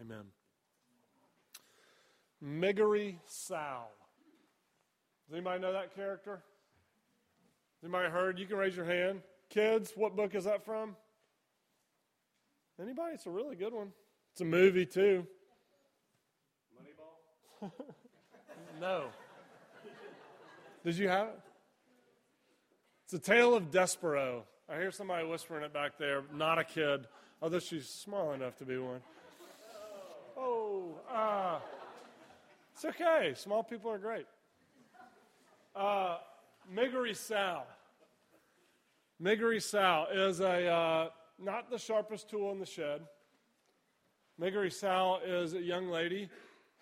Amen. Miggery Sal. Does anybody know that character? Anybody heard? You can raise your hand. Kids, what book is that from? Anybody? It's a really good one. It's a movie too. Moneyball? no. Did you have it? It's a tale of Despereaux. I hear somebody whispering it back there. Not a kid, although she's small enough to be one. Oh, uh, it's okay. Small people are great. Uh, Sal. Miggery Sal is a uh, not the sharpest tool in the shed. Miggery Sal is a young lady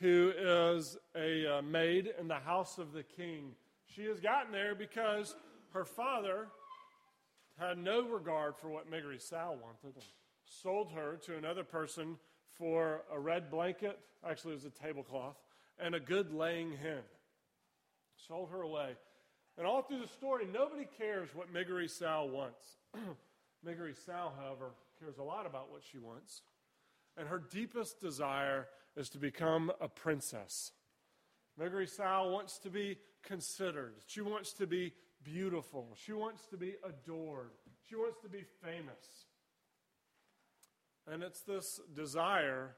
who is a uh, maid in the house of the king. She has gotten there because her father had no regard for what Miggery Sal wanted and sold her to another person for a red blanket, actually, it was a tablecloth, and a good laying hen. Sold her away. And all through the story, nobody cares what Miggery Sal wants. Miggery Sal, however, cares a lot about what she wants. And her deepest desire is to become a princess. Miggery Sal wants to be considered. She wants to be beautiful. She wants to be adored. She wants to be famous. And it's this desire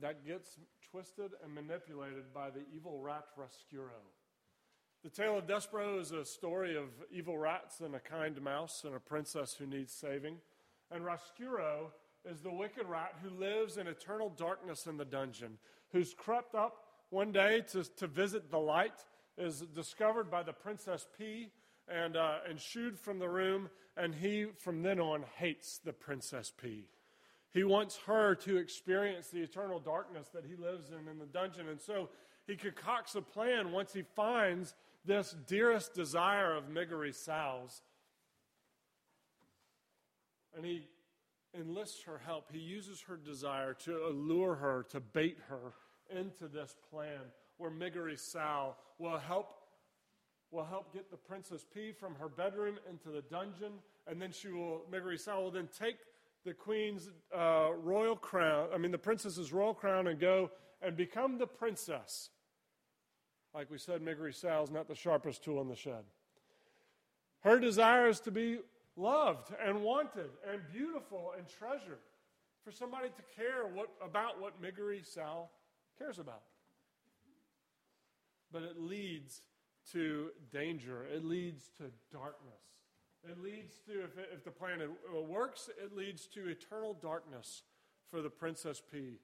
that gets twisted and manipulated by the evil rat Roscuro. The Tale of Despereaux is a story of evil rats and a kind mouse and a princess who needs saving. And Roscuro is the wicked rat who lives in eternal darkness in the dungeon, who's crept up one day to, to visit the light, is discovered by the Princess Pea, and, uh, and shooed from the room, and he from then on hates the Princess Pea. He wants her to experience the eternal darkness that he lives in in the dungeon. And so he concocts a plan once he finds this dearest desire of Miggery Sal's. And he enlists her help. He uses her desire to allure her, to bait her into this plan where Miggery Sal will help, will help get the Princess Pea from her bedroom into the dungeon. And then she will, Miggery Sal will then take the queen's uh, royal crown, I mean, the princess's royal crown, and go and become the princess. Like we said, Miggery Sal is not the sharpest tool in the shed. Her desire is to be loved and wanted and beautiful and treasured. For somebody to care what, about what Miggery Sal cares about. But it leads to danger, it leads to darkness. It leads to, if, it, if the plan uh, works, it leads to eternal darkness for the Princess Pea,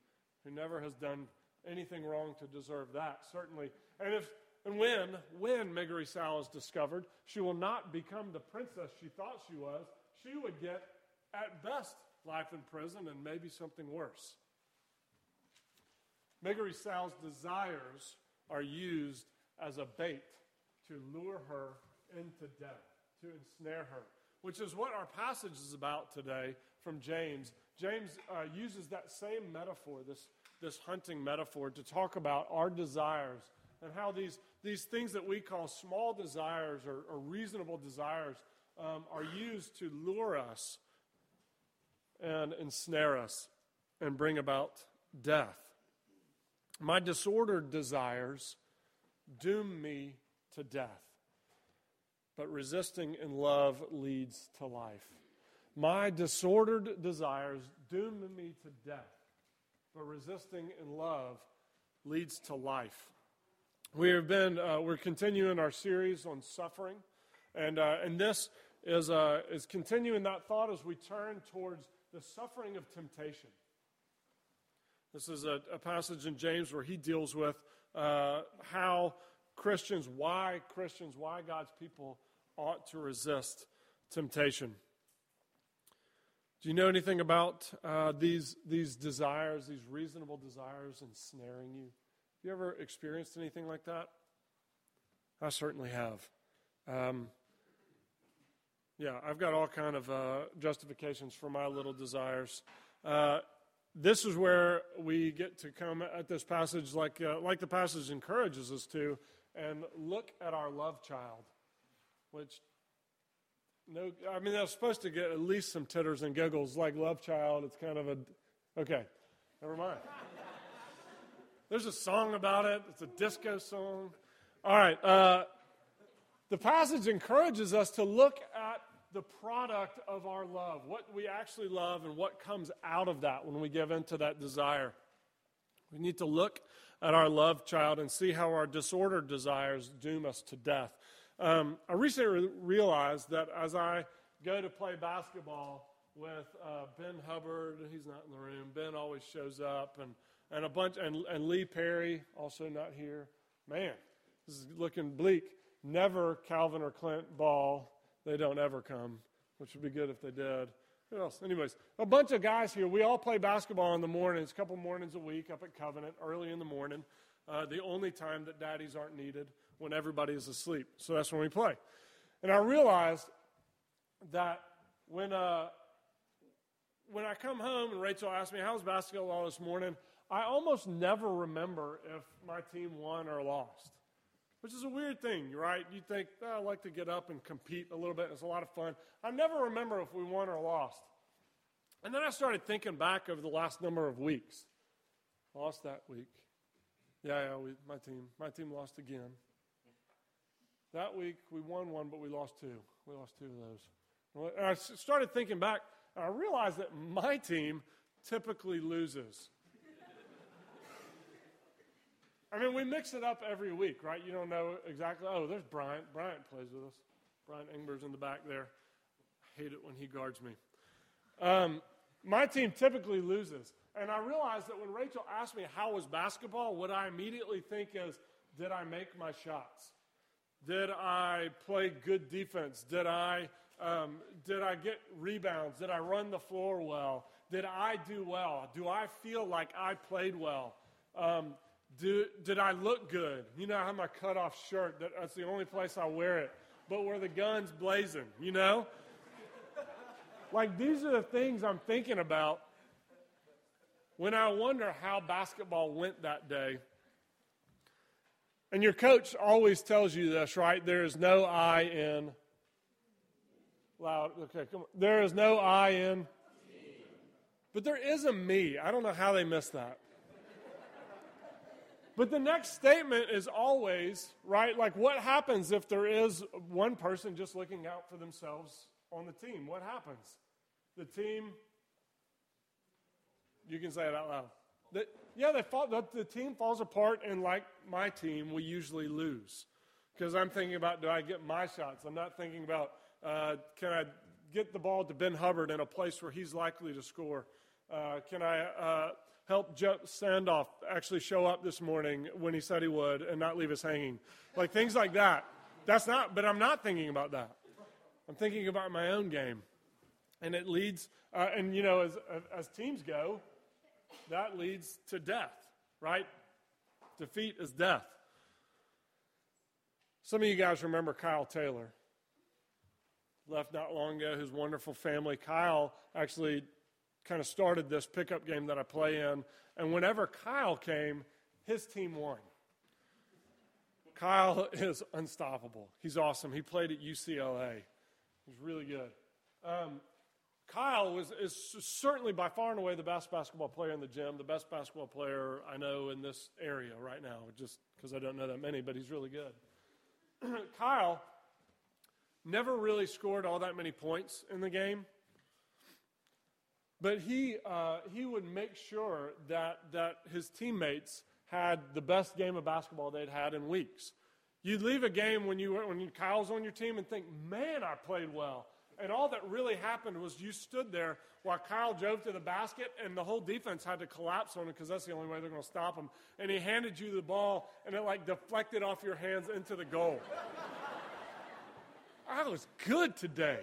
who never has done anything wrong to deserve that, certainly. And if and when, when Miggery Sal is discovered, she will not become the princess she thought she was. She would get, at best, life in prison and maybe something worse. Miggery Sal's desires are used as a bait to lure her into death to ensnare her, which is what our passage is about today from James. James uh, uses that same metaphor, this, this hunting metaphor, to talk about our desires and how these, these things that we call small desires or, or reasonable desires um, are used to lure us and ensnare us and bring about death. My disordered desires doom me to death but resisting in love leads to life. My disordered desires doom me to death, but resisting in love leads to life. We have been, uh, we're continuing our series on suffering, and, uh, and this is, uh, is continuing that thought as we turn towards the suffering of temptation. This is a, a passage in James where he deals with uh, how Christians, why Christians, why God's people ought to resist temptation. Do you know anything about uh, these, these desires, these reasonable desires ensnaring you? Have you ever experienced anything like that? I certainly have. Um, yeah, I've got all kind of uh, justifications for my little desires. Uh, this is where we get to come at this passage, like uh, like the passage encourages us to, and look at our love child which no, I mean, I was supposed to get at least some titters and giggles like Love Child. It's kind of a, okay. Never mind. There's a song about it. It's a disco song. All right. Uh, the passage encourages us to look at the product of our love, what we actually love, and what comes out of that when we give into that desire. We need to look at our love child and see how our disordered desires doom us to death. Um, I recently realized that as I go to play basketball with uh, Ben Hubbard, he's not in the room. Ben always shows up, and, and a bunch, and, and Lee Perry, also not here. Man, this is looking bleak. Never Calvin or Clint Ball. They don't ever come, which would be good if they did. Who else? Anyways, a bunch of guys here. We all play basketball in the mornings, a couple mornings a week up at Covenant, early in the morning. Uh, the only time that daddies aren't needed when everybody is asleep. So that's when we play. And I realized that when, uh, when I come home and Rachel asks me, How's basketball this morning? I almost never remember if my team won or lost which is a weird thing, right? You think, oh, I like to get up and compete a little bit. It's a lot of fun. I never remember if we won or lost. And then I started thinking back over the last number of weeks. Lost that week. Yeah, yeah, we, my team. My team lost again. That week we won one, but we lost two. We lost two of those. And I started thinking back, and I realized that my team typically loses. I mean, we mix it up every week, right? You don't know exactly. Oh, there's Bryant. Bryant plays with us. Bryant Ingber's in the back there. I hate it when he guards me. Um, my team typically loses. And I realized that when Rachel asked me how was basketball, what I immediately think is, did I make my shots? Did I play good defense? Did I, um, did I get rebounds? Did I run the floor well? Did I do well? Do I feel like I played well? Um, do, did I look good? You know, I have my cutoff shirt. That, that's the only place I wear it. But where the guns blazing, you know? like, these are the things I'm thinking about when I wonder how basketball went that day. And your coach always tells you this, right? There is no I in. Loud. Okay, come on. There is no I in. But there is a me. I don't know how they missed that. But the next statement is always, right? Like, what happens if there is one person just looking out for themselves on the team? What happens? The team, you can say it out loud. The, yeah, they fall, the, the team falls apart, and like my team, we usually lose. Because I'm thinking about, do I get my shots? I'm not thinking about, uh, can I get the ball to Ben Hubbard in a place where he's likely to score? Uh, can I uh, help Jeff Sandoff actually show up this morning when he said he would and not leave us hanging. Like things like that. That's not, but I'm not thinking about that. I'm thinking about my own game. And it leads, uh, and you know, as, as teams go, that leads to death, right? Defeat is death. Some of you guys remember Kyle Taylor. Left not long ago, his wonderful family. Kyle actually kind of started this pickup game that I play in. And whenever Kyle came, his team won. Kyle is unstoppable. He's awesome. He played at UCLA. He's really good. Um, Kyle was, is certainly by far and away the best basketball player in the gym, the best basketball player I know in this area right now, just because I don't know that many, but he's really good. Kyle never really scored all that many points in the game. But he, uh, he would make sure that, that his teammates had the best game of basketball they'd had in weeks. You'd leave a game when, you were, when Kyle's on your team and think, man, I played well. And all that really happened was you stood there while Kyle drove to the basket, and the whole defense had to collapse on him because that's the only way they're going to stop him. And he handed you the ball, and it like deflected off your hands into the goal. I was good today.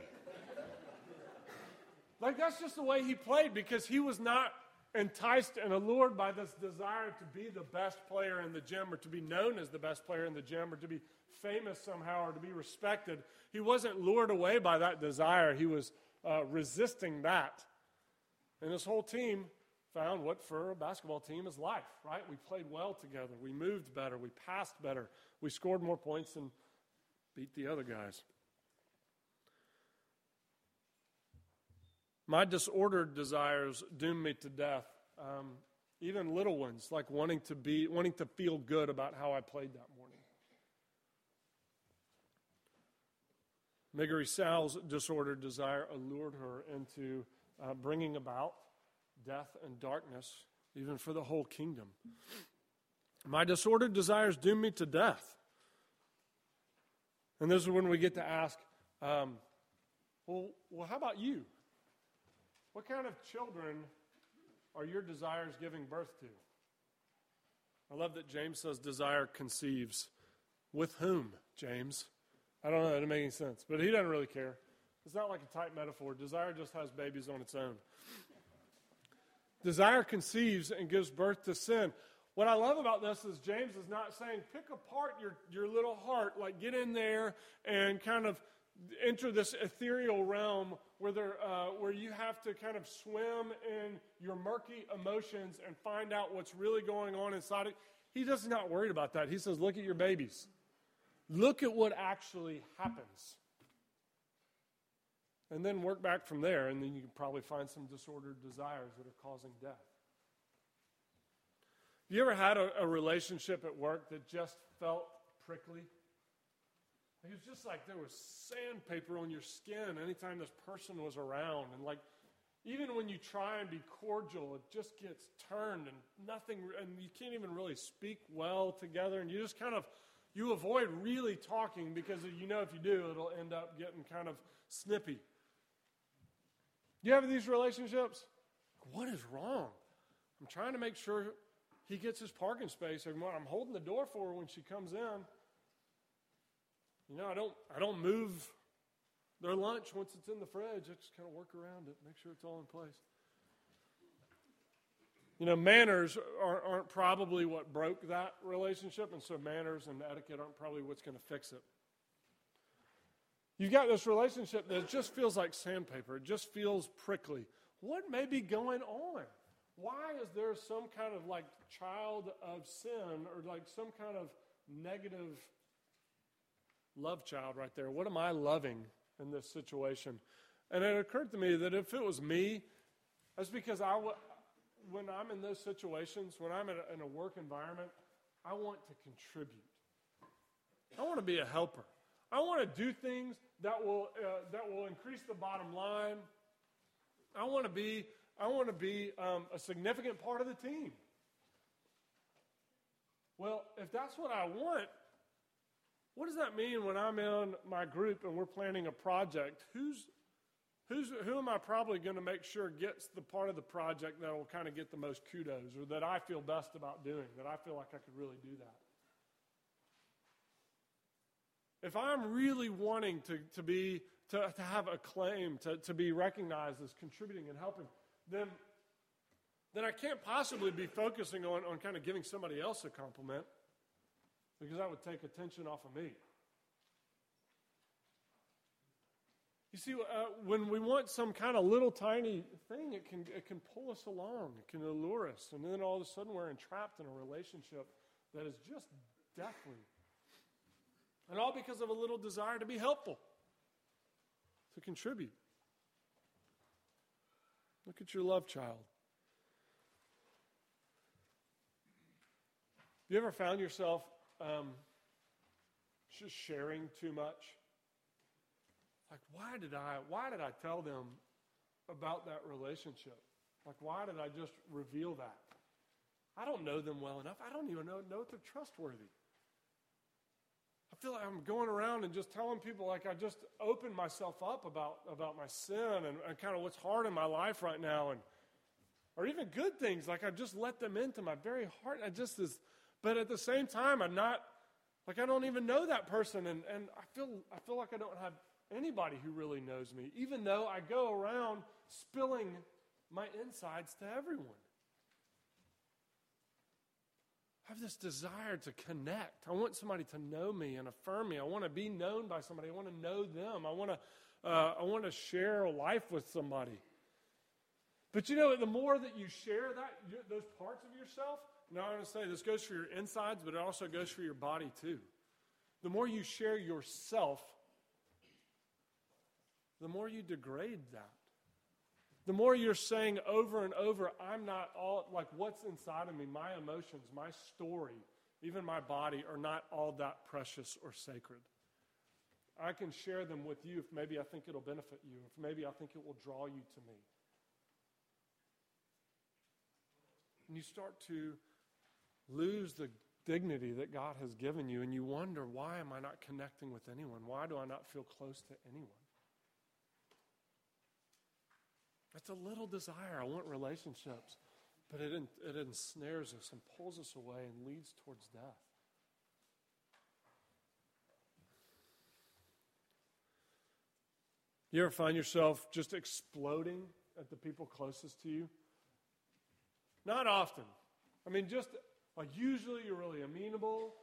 Like, that's just the way he played because he was not enticed and allured by this desire to be the best player in the gym or to be known as the best player in the gym or to be famous somehow or to be respected. He wasn't lured away by that desire, he was uh, resisting that. And this whole team found what for a basketball team is life, right? We played well together, we moved better, we passed better, we scored more points and beat the other guys. My disordered desires doom me to death. Um, even little ones, like wanting to be, wanting to feel good about how I played that morning. Miggery Sal's disordered desire allured her into uh, bringing about death and darkness, even for the whole kingdom. My disordered desires doom me to death. And this is when we get to ask, um, well, well, how about you? What kind of children are your desires giving birth to? I love that James says desire conceives. With whom, James? I don't know, it doesn't make any sense. But he doesn't really care. It's not like a tight metaphor. Desire just has babies on its own. Desire conceives and gives birth to sin. What I love about this is James is not saying pick apart your, your little heart, like get in there and kind of enter this ethereal realm where, there, uh, where you have to kind of swim in your murky emotions and find out what's really going on inside it. He does not worried about that. He says, look at your babies. Look at what actually happens. And then work back from there, and then you can probably find some disordered desires that are causing death. You ever had a, a relationship at work that just felt prickly? It was just like there was sandpaper on your skin anytime this person was around. And like, even when you try and be cordial, it just gets turned and nothing, and you can't even really speak well together. And you just kind of, you avoid really talking because you know if you do, it'll end up getting kind of snippy. You have these relationships? What is wrong? I'm trying to make sure he gets his parking space every morning. I'm holding the door for her when she comes in. You know, I don't, I don't move their lunch once it's in the fridge. I just kind of work around it, make sure it's all in place. You know, manners aren't, aren't probably what broke that relationship, and so manners and etiquette aren't probably what's going to fix it. You've got this relationship that just feels like sandpaper, it just feels prickly. What may be going on? Why is there some kind of like child of sin or like some kind of negative love child right there. What am I loving in this situation? And it occurred to me that if it was me, that's because I, when I'm in those situations, when I'm in a, in a work environment, I want to contribute. I want to be a helper. I want to do things that will, uh, that will increase the bottom line. I want to be, I want to be um, a significant part of the team. Well, if that's what I want, what does that mean when I'm in my group and we're planning a project? Who's, who's, who am I probably going to make sure gets the part of the project that will kind of get the most kudos or that I feel best about doing, that I feel like I could really do that? If I'm really wanting to, to, be, to, to have a claim, to, to be recognized as contributing and helping, then, then I can't possibly be focusing on, on kind of giving somebody else a compliment because that would take attention off of me. You see, uh, when we want some kind of little tiny thing, it can, it can pull us along, it can allure us, and then all of a sudden we're entrapped in a relationship that is just deathly. And all because of a little desire to be helpful, to contribute. Look at your love child. Have you ever found yourself um, just sharing too much. Like, why did I? Why did I tell them about that relationship? Like, why did I just reveal that? I don't know them well enough. I don't even know, know if they're trustworthy. I feel like I'm going around and just telling people like I just opened myself up about, about my sin and, and kind of what's hard in my life right now and or even good things like I just let them into my very heart. I just is but at the same time, I'm not, like, I don't even know that person. And, and I, feel, I feel like I don't have anybody who really knows me, even though I go around spilling my insides to everyone. I have this desire to connect. I want somebody to know me and affirm me. I want to be known by somebody. I want to know them. I want to, uh, I want to share life with somebody. But you know, the more that you share that, those parts of yourself, now, I want to say this goes for your insides, but it also goes for your body too. The more you share yourself, the more you degrade that. the more you're saying over and over, I'm not all, like what's inside of me, my emotions, my story, even my body are not all that precious or sacred. I can share them with you if maybe I think it'll benefit you, if maybe I think it will draw you to me. And you start to lose the dignity that God has given you, and you wonder, why am I not connecting with anyone? Why do I not feel close to anyone? It's a little desire. I want relationships, but it, it ensnares us and pulls us away and leads towards death. You ever find yourself just exploding at the people closest to you? Not often. I mean, just like usually you're really amenable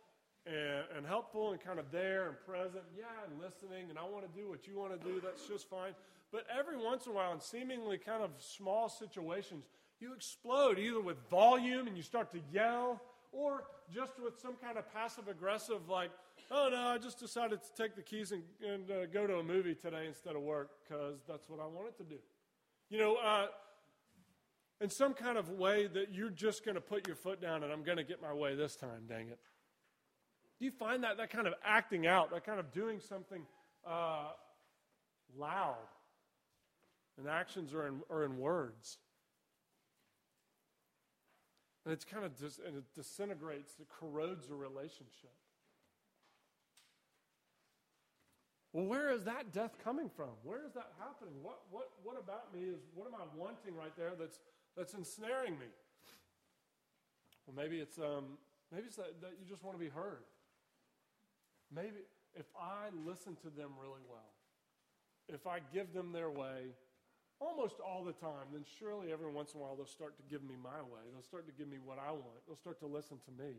and, and helpful and kind of there and present. Yeah, and listening, and I want to do what you want to do. That's just fine. But every once in a while, in seemingly kind of small situations, you explode either with volume and you start to yell or just with some kind of passive aggressive, like, oh no, I just decided to take the keys and, and uh, go to a movie today instead of work because that's what I wanted to do. You know, uh, in some kind of way that you're just going to put your foot down and I'm going to get my way this time, dang it. Do you find that, that kind of acting out, that kind of doing something uh, loud? And actions are in, are in words. And it's kind of dis- and it disintegrates, it corrodes a relationship. Well, where is that death coming from? Where is that happening? What, what, what about me is, what am I wanting right there that's, that's ensnaring me? Well, maybe it's, um, maybe it's that, that you just want to be heard. Maybe if I listen to them really well, if I give them their way, almost all the time, then surely every once in a while they'll start to give me my way. They'll start to give me what I want. They'll start to listen to me.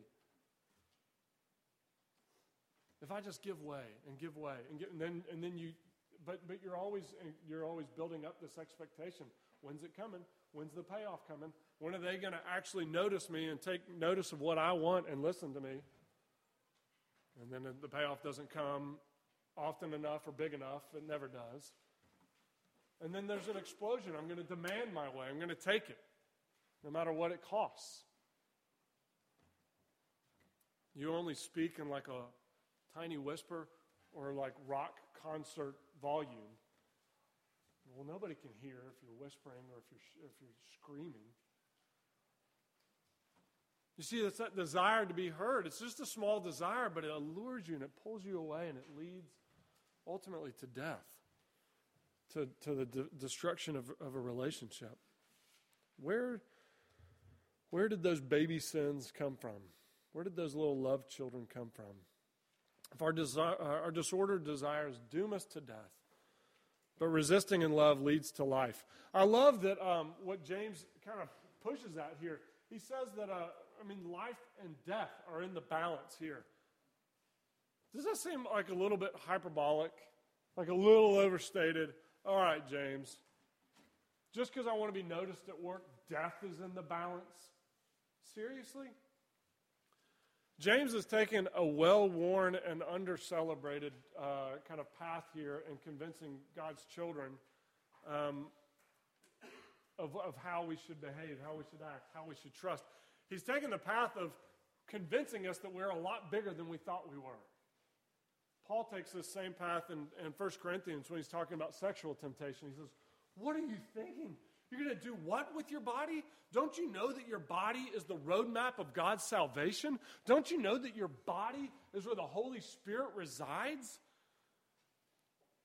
If I just give way and give way and, get, and then and then you, but but you're always you're always building up this expectation. When's it coming? When's the payoff coming? When are they going to actually notice me and take notice of what I want and listen to me? And then the payoff doesn't come often enough or big enough. It never does. And then there's an explosion. I'm going to demand my way. I'm going to take it, no matter what it costs. You only speak in like a tiny whisper or like rock concert volume. Well, nobody can hear if you're whispering or if you're, if you're screaming. You see, it's that desire to be heard. It's just a small desire, but it allures you and it pulls you away and it leads ultimately to death to, to the de- destruction of, of a relationship. Where, where did those baby sins come from? Where did those little love children come from? If our, desi- our disordered desires doom us to death, but resisting in love leads to life. I love that um, what James kind of pushes at here. He says that, uh, I mean, life and death are in the balance here. Does that seem like a little bit hyperbolic? Like a little overstated? All right, James. Just because I want to be noticed at work, death is in the balance? Seriously? James has taken a well worn and under celebrated uh, kind of path here in convincing God's children um, of, of how we should behave, how we should act, how we should trust. He's taken the path of convincing us that we're a lot bigger than we thought we were. Paul takes this same path in, in 1 Corinthians when he's talking about sexual temptation. He says, What are you thinking? You're going to do what with your body? Don't you know that your body is the roadmap of God's salvation? Don't you know that your body is where the Holy Spirit resides?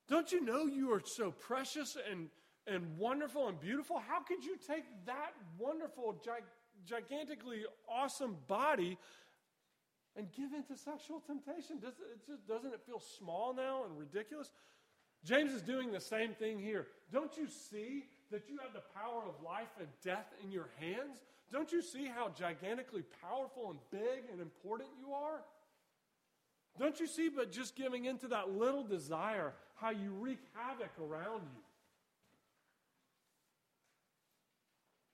Don't you know you are so precious and, and wonderful and beautiful? How could you take that wonderful, gigantically awesome body and give into sexual temptation. Does it just, doesn't it feel small now and ridiculous? James is doing the same thing here. Don't you see that you have the power of life and death in your hands? Don't you see how gigantically powerful and big and important you are? Don't you see, but just giving into that little desire, how you wreak havoc around you?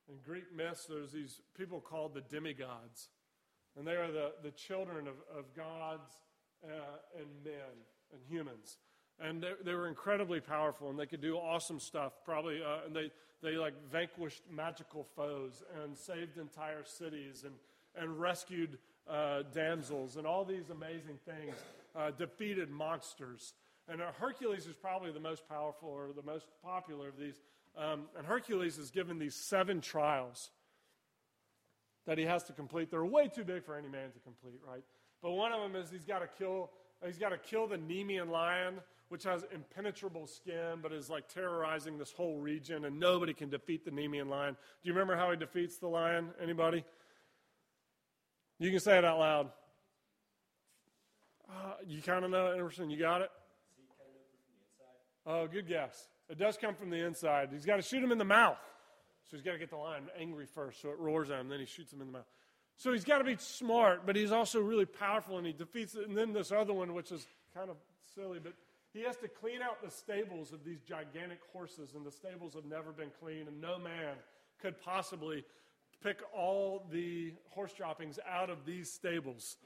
In Greek myths, there's these people called the demigods. And they are the, the children of, of gods uh, and men and humans. And they, they were incredibly powerful, and they could do awesome stuff. Probably, uh, and they they like vanquished magical foes and saved entire cities and and rescued uh, damsels and all these amazing things. Uh, defeated monsters. And uh, Hercules is probably the most powerful or the most popular of these. Um, and Hercules is given these seven trials that he has to complete. They're way too big for any man to complete, right? But one of them is he's got to kill. He's got to kill the Nemean lion, which has impenetrable skin, but is like terrorizing this whole region, and nobody can defeat the Nemean lion. Do you remember how he defeats the lion? Anybody? You can say it out loud. Uh, you kind of know, Emerson. You got it. Oh, good guess. It does come from the inside. He's got to shoot him in the mouth. So he's got to get the lion angry first, so it roars at him, then he shoots him in the mouth. So he's got to be smart, but he's also really powerful, and he defeats it. And then this other one, which is kind of silly, but he has to clean out the stables of these gigantic horses, and the stables have never been clean, and no man could possibly pick all the horse droppings out of these stables.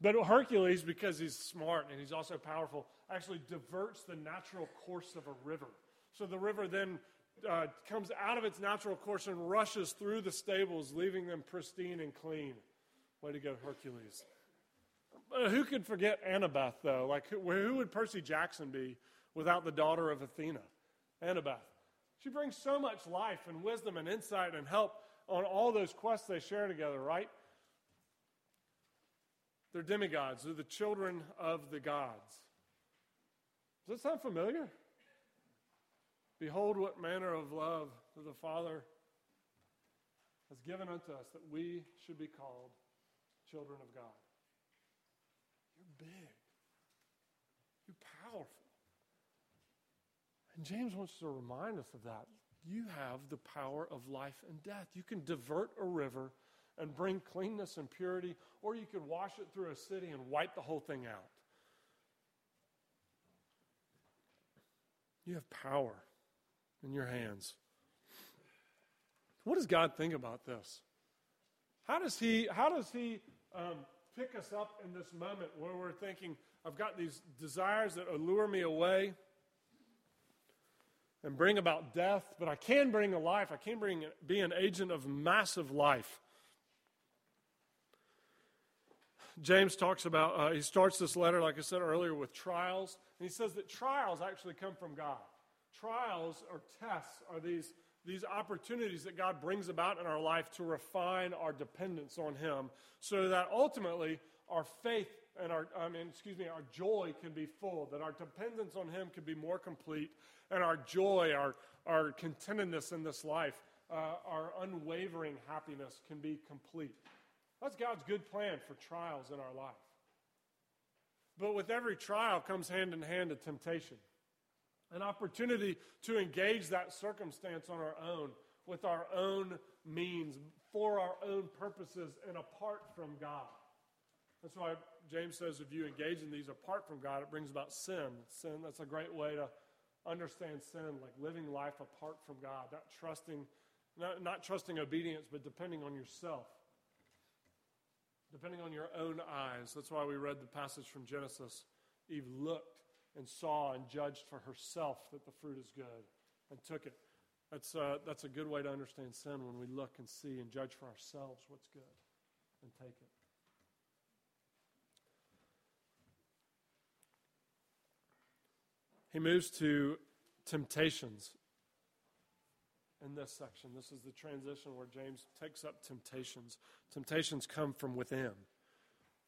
But Hercules, because he's smart and he's also powerful, actually diverts the natural course of a river. So the river then uh, comes out of its natural course and rushes through the stables, leaving them pristine and clean. Way to go, Hercules. Uh, who could forget Annabeth, though? Like, who, who would Percy Jackson be without the daughter of Athena? Annabeth. She brings so much life and wisdom and insight and help on all those quests they share together, right? They're demigods, they're the children of the gods. Does that sound familiar? Behold, what manner of love the Father has given unto us that we should be called children of God. Big, you're powerful. And James wants to remind us of that. You have the power of life and death. You can divert a river and bring cleanness and purity, or you could wash it through a city and wipe the whole thing out. You have power in your hands. What does God think about this? How does He, how does he um, pick us up in this moment where we're thinking, I've got these desires that allure me away and bring about death, but I can bring a life. I can bring, be an agent of massive life. James talks about, uh, he starts this letter, like I said earlier, with trials. And he says that trials actually come from God trials or tests are these, these opportunities that God brings about in our life to refine our dependence on Him so that ultimately our faith and our, I mean, excuse me, our joy can be full, that our dependence on Him can be more complete, and our joy, our, our contentedness in this life, uh, our unwavering happiness can be complete. That's God's good plan for trials in our life. But with every trial comes hand in hand a temptation an opportunity to engage that circumstance on our own, with our own means, for our own purposes, and apart from God. That's why James says if you engage in these apart from God, it brings about sin. Sin, that's a great way to understand sin, like living life apart from God, not trusting, not, not trusting obedience, but depending on yourself, depending on your own eyes. That's why we read the passage from Genesis. Eve looked and saw and judged for herself that the fruit is good and took it. That's, uh, that's a good way to understand sin when we look and see and judge for ourselves what's good and take it. He moves to temptations in this section. This is the transition where James takes up temptations. Temptations come from within.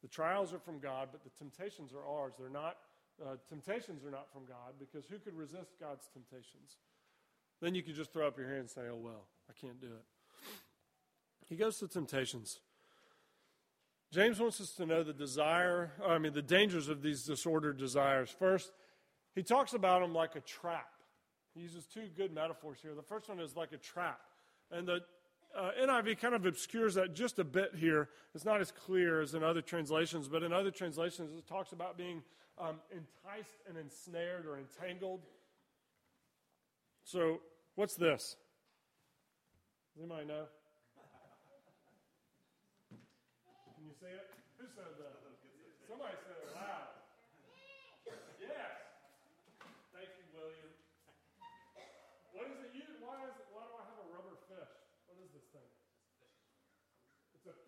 The trials are from God, but the temptations are ours. They're not uh, temptations are not from God because who could resist God's temptations? Then you could just throw up your hand and say, oh, well, I can't do it. He goes to temptations. James wants us to know the desire, I mean, the dangers of these disordered desires. First, he talks about them like a trap. He uses two good metaphors here. The first one is like a trap. And the uh, NIV kind of obscures that just a bit here. It's not as clear as in other translations, but in other translations, it talks about being um, enticed and ensnared or entangled. So, what's this? Does anybody know? Can you see it? Who said that? Somebody said it loud. Yes.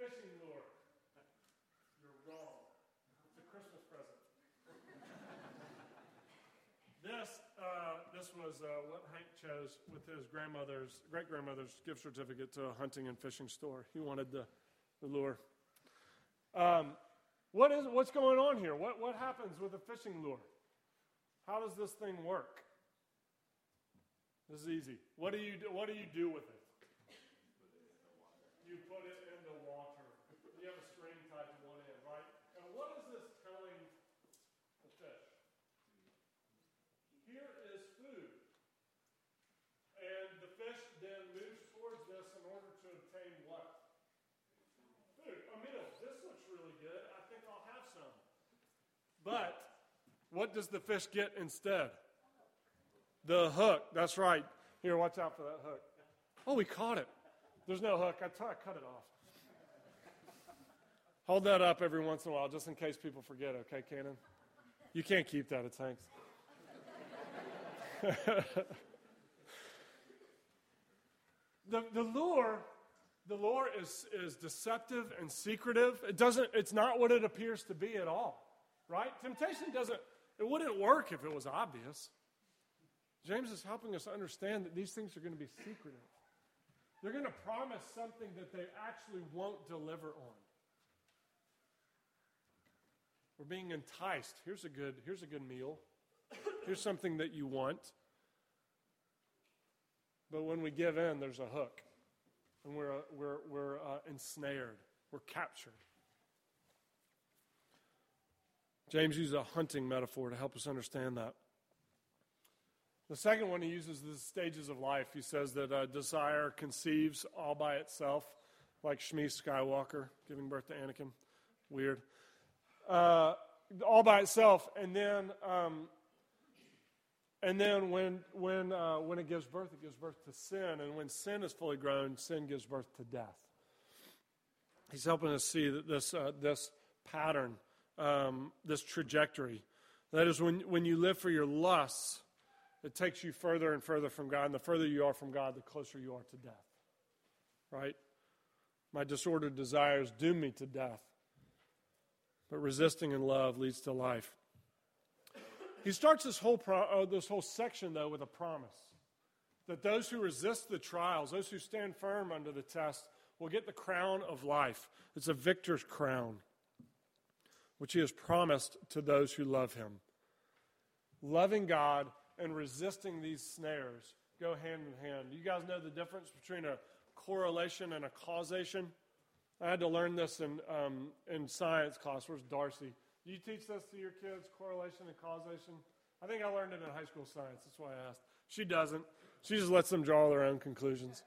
fishing lure. You're wrong. It's a Christmas present. this, uh, this was uh, what Hank chose with his grandmother's, great grandmother's gift certificate to a hunting and fishing store. He wanted the, the lure. Um, what is, what's going on here? What, what happens with a fishing lure? How does this thing work? This is easy. What do you do, what do, you do with it? You put it in the water. You have a string tied to one end, right? And what is this telling the fish? Here is food. And the fish then moves towards this in order to obtain what? Food. A meal. This looks really good. I think I'll have some. But what does the fish get instead? The hook. That's right. Here, watch out for that hook. Oh, we caught it. There's no hook. I, t- I cut it off. Hold that up every once in a while, just in case people forget. Okay, Cannon. You can't keep that. It's Hank's. the, the lure, the lure is, is deceptive and secretive. It doesn't, it's not what it appears to be at all, right? Temptation doesn't, it wouldn't work if it was obvious. James is helping us understand that these things are going to be secretive. They're going to promise something that they actually won't deliver on. We're being enticed. Here's a good, here's a good meal. Here's something that you want. But when we give in, there's a hook. And we're, we're, we're uh, ensnared, we're captured. James uses a hunting metaphor to help us understand that. The second one, he uses the stages of life. He says that uh, desire conceives all by itself, like Shmi Skywalker giving birth to Anakin. Weird. Uh, all by itself, and then, um, and then when when uh, when it gives birth, it gives birth to sin, and when sin is fully grown, sin gives birth to death. He's helping us see that this uh, this pattern, um, this trajectory, that is when when you live for your lusts it takes you further and further from God. And the further you are from God, the closer you are to death. Right? My disordered desires doom me to death. But resisting in love leads to life. He starts this whole, pro- uh, this whole section, though, with a promise that those who resist the trials, those who stand firm under the test, will get the crown of life. It's a victor's crown, which he has promised to those who love him. Loving God and resisting these snares go hand in hand. You guys know the difference between a correlation and a causation? I had to learn this in, um, in science class. Where's Darcy? Do you teach this to your kids, correlation and causation? I think I learned it in high school science. That's why I asked. She doesn't. She just lets them draw their own conclusions.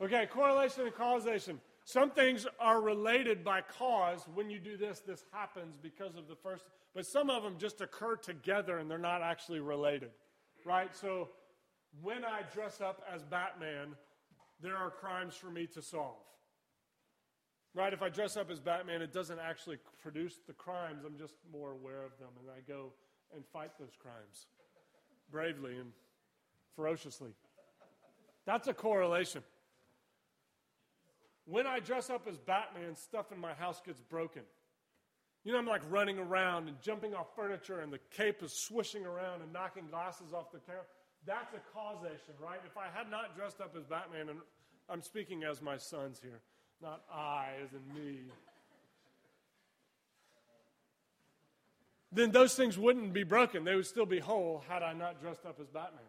Okay, correlation and causation. Some things are related by cause. When you do this, this happens because of the first. But some of them just occur together and they're not actually related, right? So when I dress up as Batman, there are crimes for me to solve. Right? If I dress up as Batman, it doesn't actually produce the crimes. I'm just more aware of them and I go and fight those crimes bravely and ferociously. That's a correlation. When I dress up as Batman, stuff in my house gets broken. You know, I'm like running around and jumping off furniture, and the cape is swishing around and knocking glasses off the counter. That's a causation, right? If I had not dressed up as Batman, and I'm speaking as my sons here, not I as in me, then those things wouldn't be broken. They would still be whole had I not dressed up as Batman.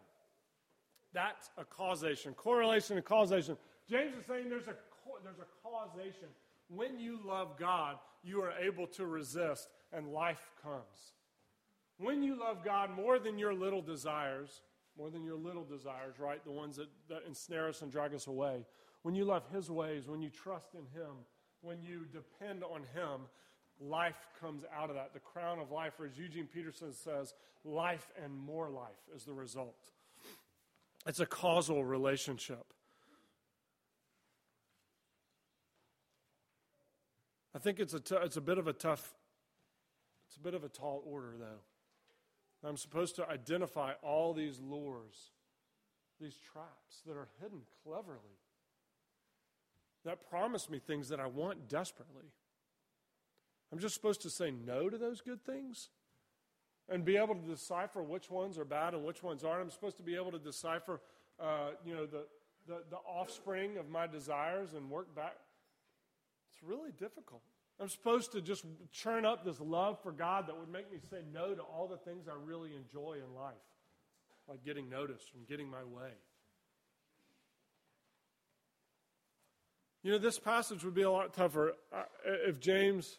That's a causation. Correlation and causation. James is saying there's a, there's a causation when you love God, you are able to resist and life comes. When you love God more than your little desires, more than your little desires, right? The ones that, that ensnare us and drag us away. When you love His ways, when you trust in Him, when you depend on Him, life comes out of that. The crown of life, or as Eugene Peterson says, life and more life is the result. It's a causal relationship. I think it's a, t- it's a bit of a tough, it's a bit of a tall order, though. I'm supposed to identify all these lures, these traps that are hidden cleverly. that promise me things that I want desperately. I'm just supposed to say no to those good things and be able to decipher which ones are bad and which ones aren't. I'm supposed to be able to decipher, uh, you know, the, the, the offspring of my desires and work back. It's really difficult. I'm supposed to just churn up this love for God that would make me say no to all the things I really enjoy in life, like getting noticed and getting my way. You know, this passage would be a lot tougher if James,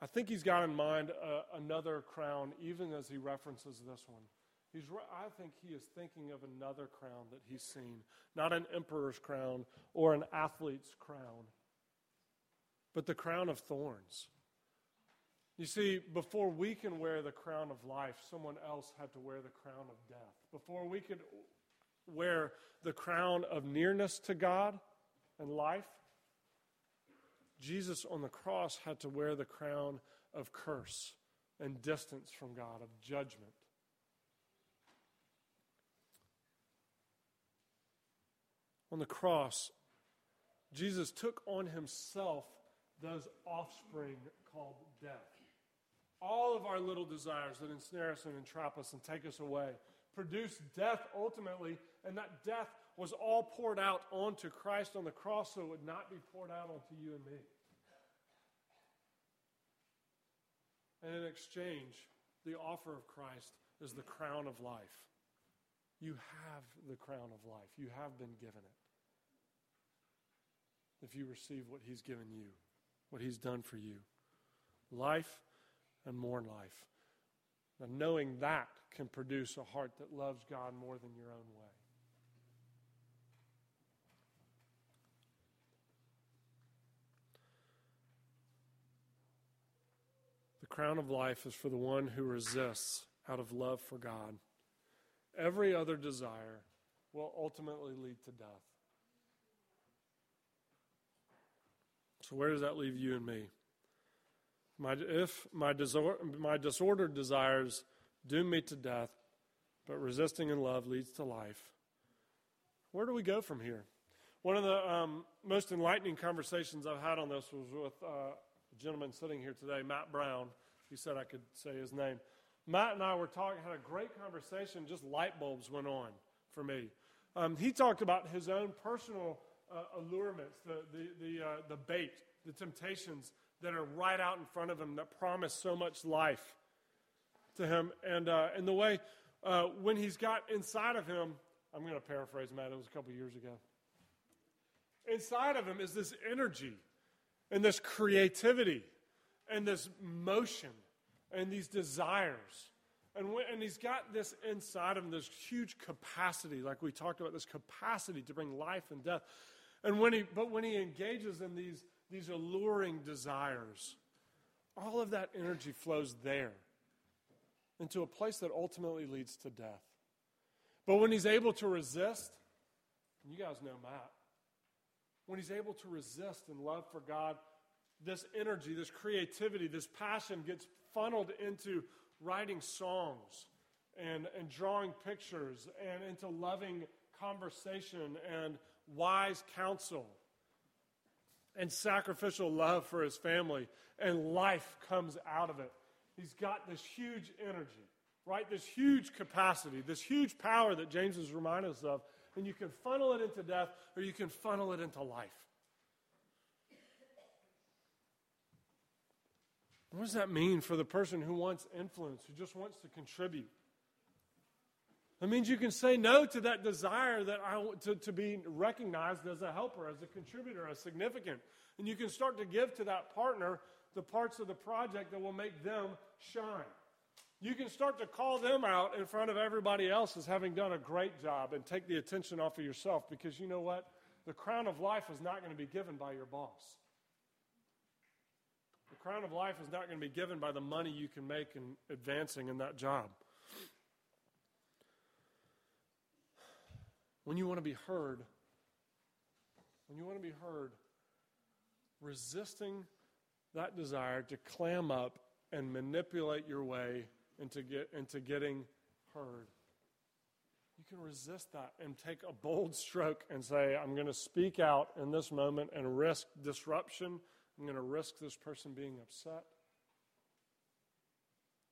I think he's got in mind uh, another crown, even as he references this one. He's, I think he is thinking of another crown that he's seen, not an emperor's crown or an athlete's crown but the crown of thorns. You see, before we can wear the crown of life, someone else had to wear the crown of death. Before we could wear the crown of nearness to God and life, Jesus on the cross had to wear the crown of curse and distance from God, of judgment. On the cross, Jesus took on himself those offspring called death. All of our little desires that ensnare us and entrap us and take us away produce death ultimately, and that death was all poured out onto Christ on the cross so it would not be poured out onto you and me. And in exchange, the offer of Christ is the crown of life. You have the crown of life. You have been given it. If you receive what He's given you what He's done for you. Life and more life. Now, knowing that can produce a heart that loves God more than your own way. The crown of life is for the one who resists out of love for God. Every other desire will ultimately lead to death. So, where does that leave you and me? My, if my, disor- my disordered desires doom me to death, but resisting in love leads to life, where do we go from here? One of the um, most enlightening conversations I've had on this was with uh, a gentleman sitting here today, Matt Brown. He said I could say his name. Matt and I were talking, had a great conversation, just light bulbs went on for me. Um, he talked about his own personal uh, allurements, the, the, the, uh, the bait, the temptations that are right out in front of him that promise so much life to him. And, uh, and the way, uh, when he's got inside of him, I'm going to paraphrase Matt, it was a couple years ago. Inside of him is this energy and this creativity and this motion and these desires. And, when, and he's got this inside of him, this huge capacity, like we talked about, this capacity to bring life and death. And when he, but when he engages in these, these alluring desires, all of that energy flows there into a place that ultimately leads to death. But when he's able to resist, you guys know Matt, when he's able to resist in love for God, this energy, this creativity, this passion gets funneled into writing songs and, and drawing pictures and into loving conversation and wise counsel and sacrificial love for his family, and life comes out of it. He's got this huge energy, right? This huge capacity, this huge power that James is reminding us of. And you can funnel it into death or you can funnel it into life. What does that mean for the person who wants influence, who just wants to contribute? That means you can say no to that desire that I want to, to be recognized as a helper, as a contributor, as significant. And you can start to give to that partner the parts of the project that will make them shine. You can start to call them out in front of everybody else as having done a great job and take the attention off of yourself because you know what? The crown of life is not going to be given by your boss. The crown of life is not going to be given by the money you can make in advancing in that job. When you want to be heard, when you want to be heard, resisting that desire to clam up and manipulate your way into, get, into getting heard you can resist that and take a bold stroke and say, I'm going to speak out in this moment and risk disruption. I'm going to risk this person being upset.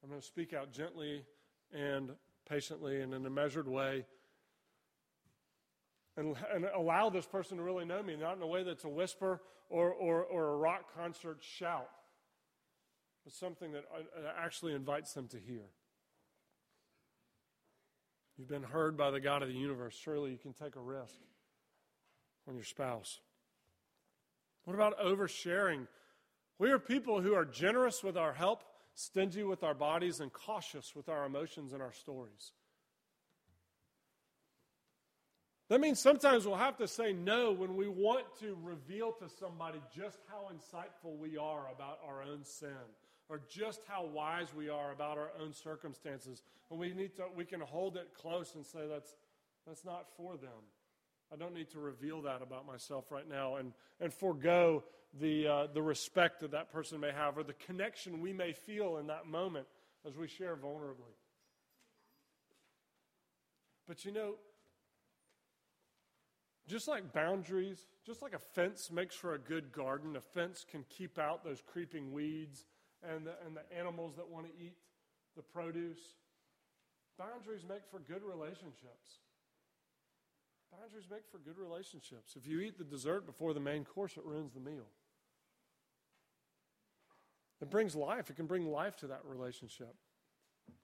I'm going to speak out gently and patiently and in a measured way and, and allow this person to really know me, not in a way that's a whisper or, or, or a rock concert shout, but something that uh, actually invites them to hear. You've been heard by the God of the universe. Surely you can take a risk on your spouse. What about oversharing? We are people who are generous with our help, stingy with our bodies, and cautious with our emotions and our stories. That means sometimes we'll have to say no when we want to reveal to somebody just how insightful we are about our own sin or just how wise we are about our own circumstances. And we need to we can hold it close and say that's that's not for them. I don't need to reveal that about myself right now and, and forego the, uh, the respect that that person may have or the connection we may feel in that moment as we share vulnerably. But you know, just like boundaries, just like a fence makes for a good garden, a fence can keep out those creeping weeds and the, and the animals that want to eat the produce. Boundaries make for good relationships. Boundaries make for good relationships. If you eat the dessert before the main course, it ruins the meal. It brings life. It can bring life to that relationship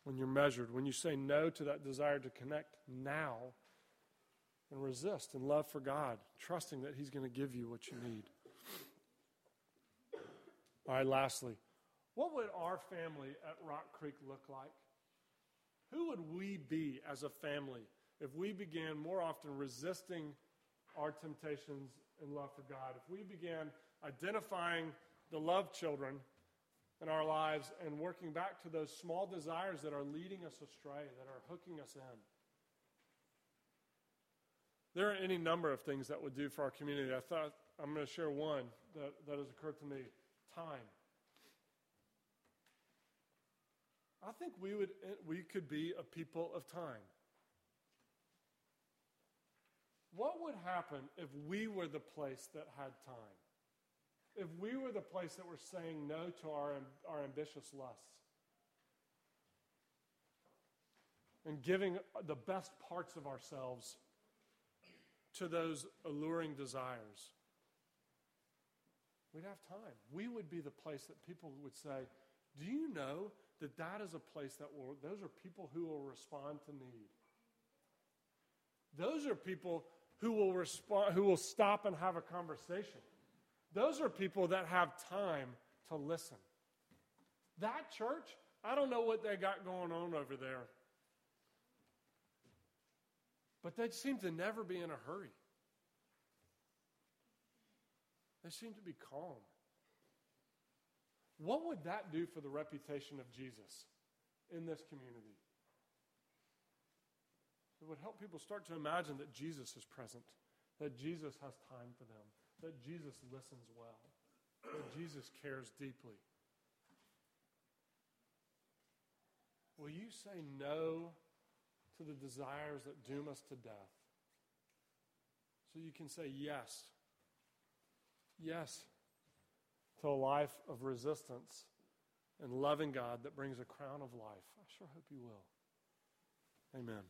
when you're measured, when you say no to that desire to connect now and resist in love for God, trusting that He's going to give you what you need. All right, lastly, what would our family at Rock Creek look like? Who would we be as a family if we began more often resisting our temptations and love for God? If we began identifying the love children in our lives and working back to those small desires that are leading us astray, that are hooking us in? There are any number of things that would do for our community. I thought I'm going to share one that, that has occurred to me time. I think we, would, we could be a people of time. What would happen if we were the place that had time? If we were the place that were saying no to our, our ambitious lusts and giving the best parts of ourselves to those alluring desires, we'd have time. We would be the place that people would say, Do you know that that is a place that will, those are people who will respond to need? Those are people who will respond, who will stop and have a conversation. Those are people that have time to listen. That church, I don't know what they got going on over there. But they seem to never be in a hurry. They seem to be calm. What would that do for the reputation of Jesus in this community? It would help people start to imagine that Jesus is present, that Jesus has time for them, that Jesus listens well, that Jesus cares deeply. Will you say no to the desires that doom us to death. So you can say yes. Yes to a life of resistance and loving God that brings a crown of life. I sure hope you will. Amen.